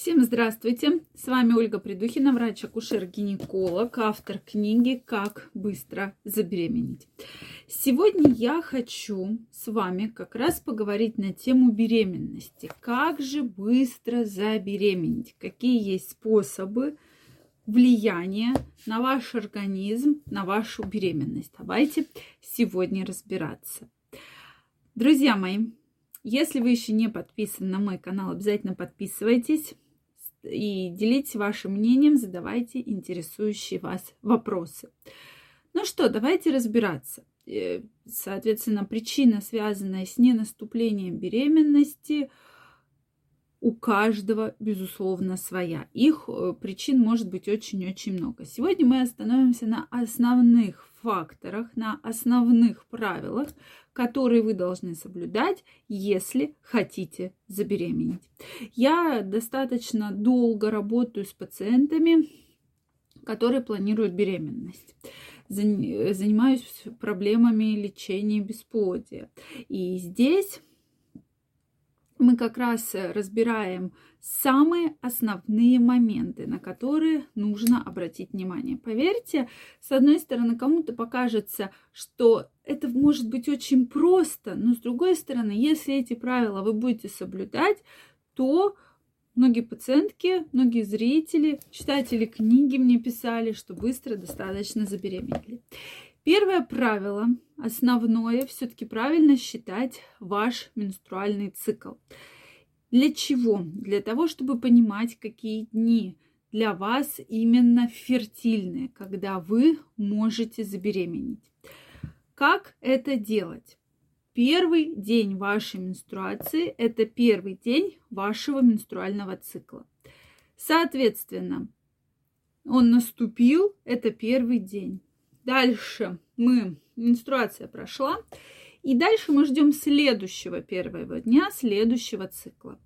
Всем здравствуйте! С вами Ольга Придухина, врач-акушер-гинеколог, автор книги «Как быстро забеременеть». Сегодня я хочу с вами как раз поговорить на тему беременности. Как же быстро забеременеть? Какие есть способы влияния на ваш организм, на вашу беременность? Давайте сегодня разбираться. Друзья мои, если вы еще не подписаны на мой канал, обязательно подписывайтесь и делитесь вашим мнением, задавайте интересующие вас вопросы. Ну что, давайте разбираться. Э, соответственно, причина, связанная с ненаступлением беременности, у каждого, безусловно, своя. Их э, причин может быть очень-очень много. Сегодня мы остановимся на основных факторах, на основных правилах, которые вы должны соблюдать, если хотите забеременеть. Я достаточно долго работаю с пациентами, которые планируют беременность занимаюсь проблемами лечения бесплодия. И здесь мы как раз разбираем самые основные моменты, на которые нужно обратить внимание. Поверьте, с одной стороны, кому-то покажется, что это может быть очень просто, но с другой стороны, если эти правила вы будете соблюдать, то многие пациентки, многие зрители, читатели книги мне писали, что быстро достаточно забеременели. Первое правило, основное, все-таки правильно считать ваш менструальный цикл. Для чего? Для того, чтобы понимать, какие дни для вас именно фертильные, когда вы можете забеременеть. Как это делать? Первый день вашей менструации – это первый день вашего менструального цикла. Соответственно, он наступил, это первый день. Дальше мы, менструация прошла, и дальше мы ждем следующего первого дня, следующего цикла.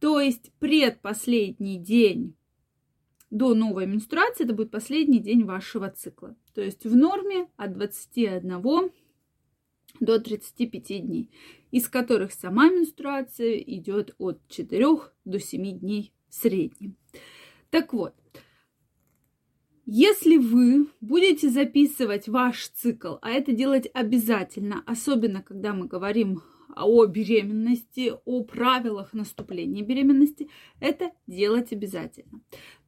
То есть предпоследний день до новой менструации, это будет последний день вашего цикла. То есть в норме от 21 до 35 дней, из которых сама менструация идет от 4 до 7 дней в среднем. Так вот, если вы будете записывать ваш цикл, а это делать обязательно, особенно когда мы говорим о беременности, о правилах наступления беременности, это делать обязательно.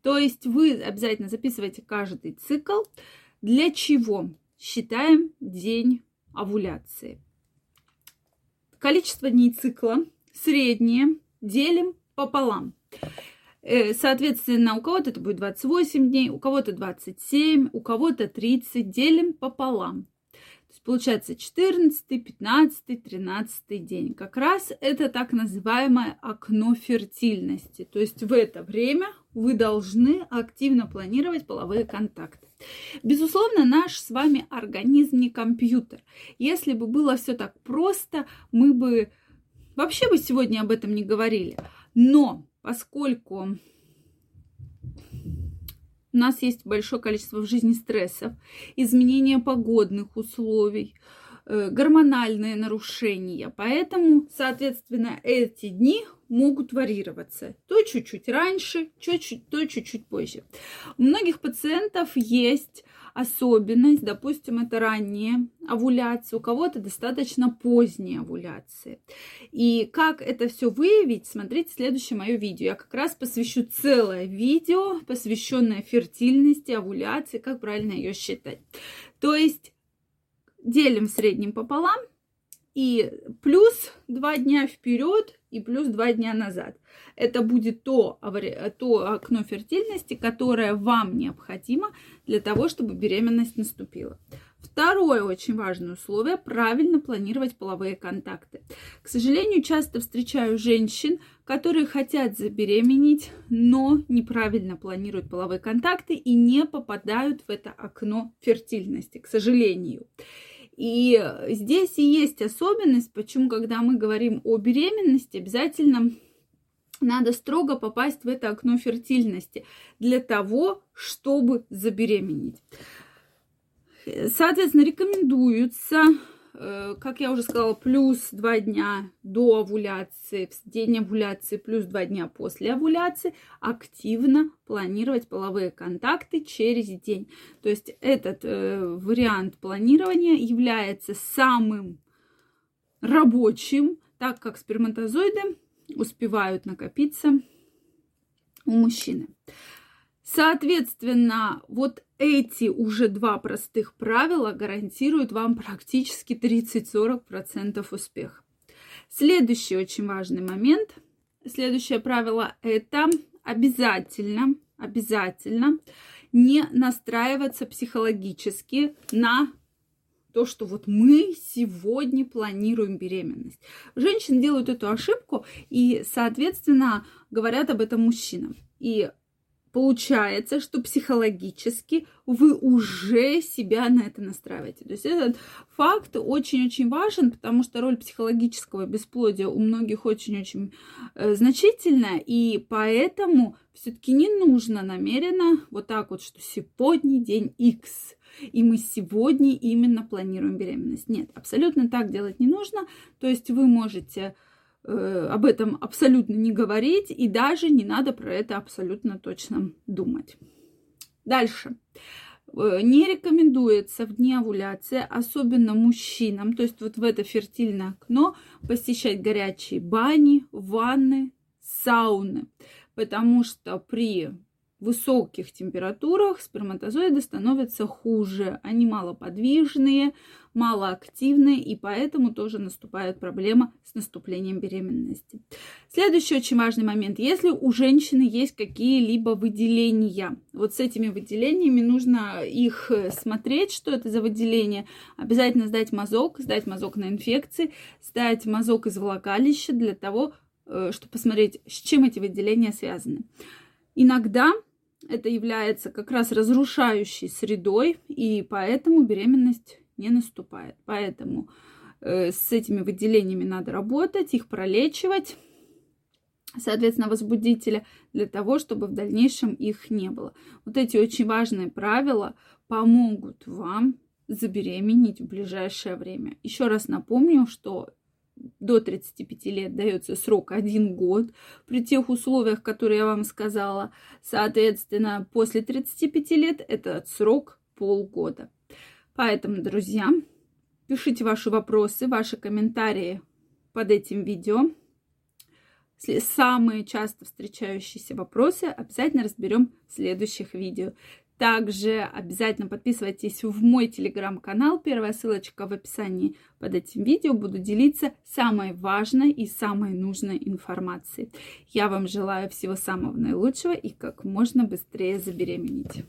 То есть вы обязательно записываете каждый цикл. Для чего? Считаем день овуляции. Количество дней цикла среднее делим пополам. Э, соответственно, у кого-то это будет 28 дней, у кого-то 27, у кого-то 30. Делим пополам. То есть получается 14, 15, 13 день. Как раз это так называемое окно фертильности. То есть в это время вы должны активно планировать половые контакты. Безусловно, наш с вами организм не компьютер. Если бы было все так просто, мы бы вообще бы сегодня об этом не говорили. Но поскольку у нас есть большое количество в жизни стрессов, изменения погодных условий, э, гормональные нарушения. Поэтому, соответственно, эти дни могут варьироваться. То чуть-чуть раньше, чуть-чуть, то чуть-чуть позже. У многих пациентов есть особенность, допустим, это ранняя овуляция, у кого-то достаточно поздняя овуляция. И как это все выявить, смотрите следующее мое видео. Я как раз посвящу целое видео, посвященное фертильности, овуляции, как правильно ее считать. То есть делим в среднем пополам и плюс два дня вперед и плюс два дня назад. Это будет то, то окно фертильности, которое вам необходимо для того, чтобы беременность наступила. Второе очень важное условие – правильно планировать половые контакты. К сожалению, часто встречаю женщин, которые хотят забеременеть, но неправильно планируют половые контакты и не попадают в это окно фертильности, к сожалению. И здесь и есть особенность, почему, когда мы говорим о беременности, обязательно надо строго попасть в это окно фертильности для того, чтобы забеременеть. Соответственно, рекомендуется э, как я уже сказала, плюс 2 дня до овуляции, в день овуляции, плюс 2 дня после овуляции, активно планировать половые контакты через день. То есть этот э, вариант планирования является самым рабочим, так как сперматозоиды успевают накопиться у мужчины. Соответственно, вот эти уже два простых правила гарантируют вам практически 30-40% успеха. Следующий очень важный момент. Следующее правило – это обязательно, обязательно не настраиваться психологически на то, что вот мы сегодня планируем беременность. Женщины делают эту ошибку и, соответственно, говорят об этом мужчинам. И получается, что психологически вы уже себя на это настраиваете. То есть этот факт очень-очень важен, потому что роль психологического бесплодия у многих очень-очень э, значительная, и поэтому все-таки не нужно намеренно вот так вот, что сегодня день X, и мы сегодня именно планируем беременность. Нет, абсолютно так делать не нужно. То есть вы можете Э, об этом абсолютно не говорить, и даже не надо про это абсолютно точно думать. Дальше. Э, не рекомендуется в дни овуляции, особенно мужчинам, то есть вот в это фертильное окно, посещать горячие бани, ванны, сауны, потому что при высоких температурах сперматозоиды становятся хуже. Они малоподвижные, малоактивные, и поэтому тоже наступает проблема с наступлением беременности. Следующий очень важный момент. Если у женщины есть какие-либо выделения, вот с этими выделениями нужно их смотреть, что это за выделение. Обязательно сдать мазок, сдать мазок на инфекции, сдать мазок из влагалища для того, э, чтобы посмотреть, с чем эти выделения связаны. Иногда это является как раз разрушающей средой, и поэтому беременность не наступает. Поэтому э, с этими выделениями надо работать, их пролечивать, соответственно, возбудителя, для того, чтобы в дальнейшем их не было. Вот эти очень важные правила помогут вам забеременеть в ближайшее время. Еще раз напомню, что до 35 лет дается срок 1 год при тех условиях, которые я вам сказала. Соответственно, после 35 лет этот срок полгода. Поэтому, друзья, пишите ваши вопросы, ваши комментарии под этим видео. Самые часто встречающиеся вопросы обязательно разберем в следующих видео. Также обязательно подписывайтесь в мой телеграм-канал. Первая ссылочка в описании под этим видео. Буду делиться самой важной и самой нужной информацией. Я вам желаю всего самого наилучшего и как можно быстрее забеременеть.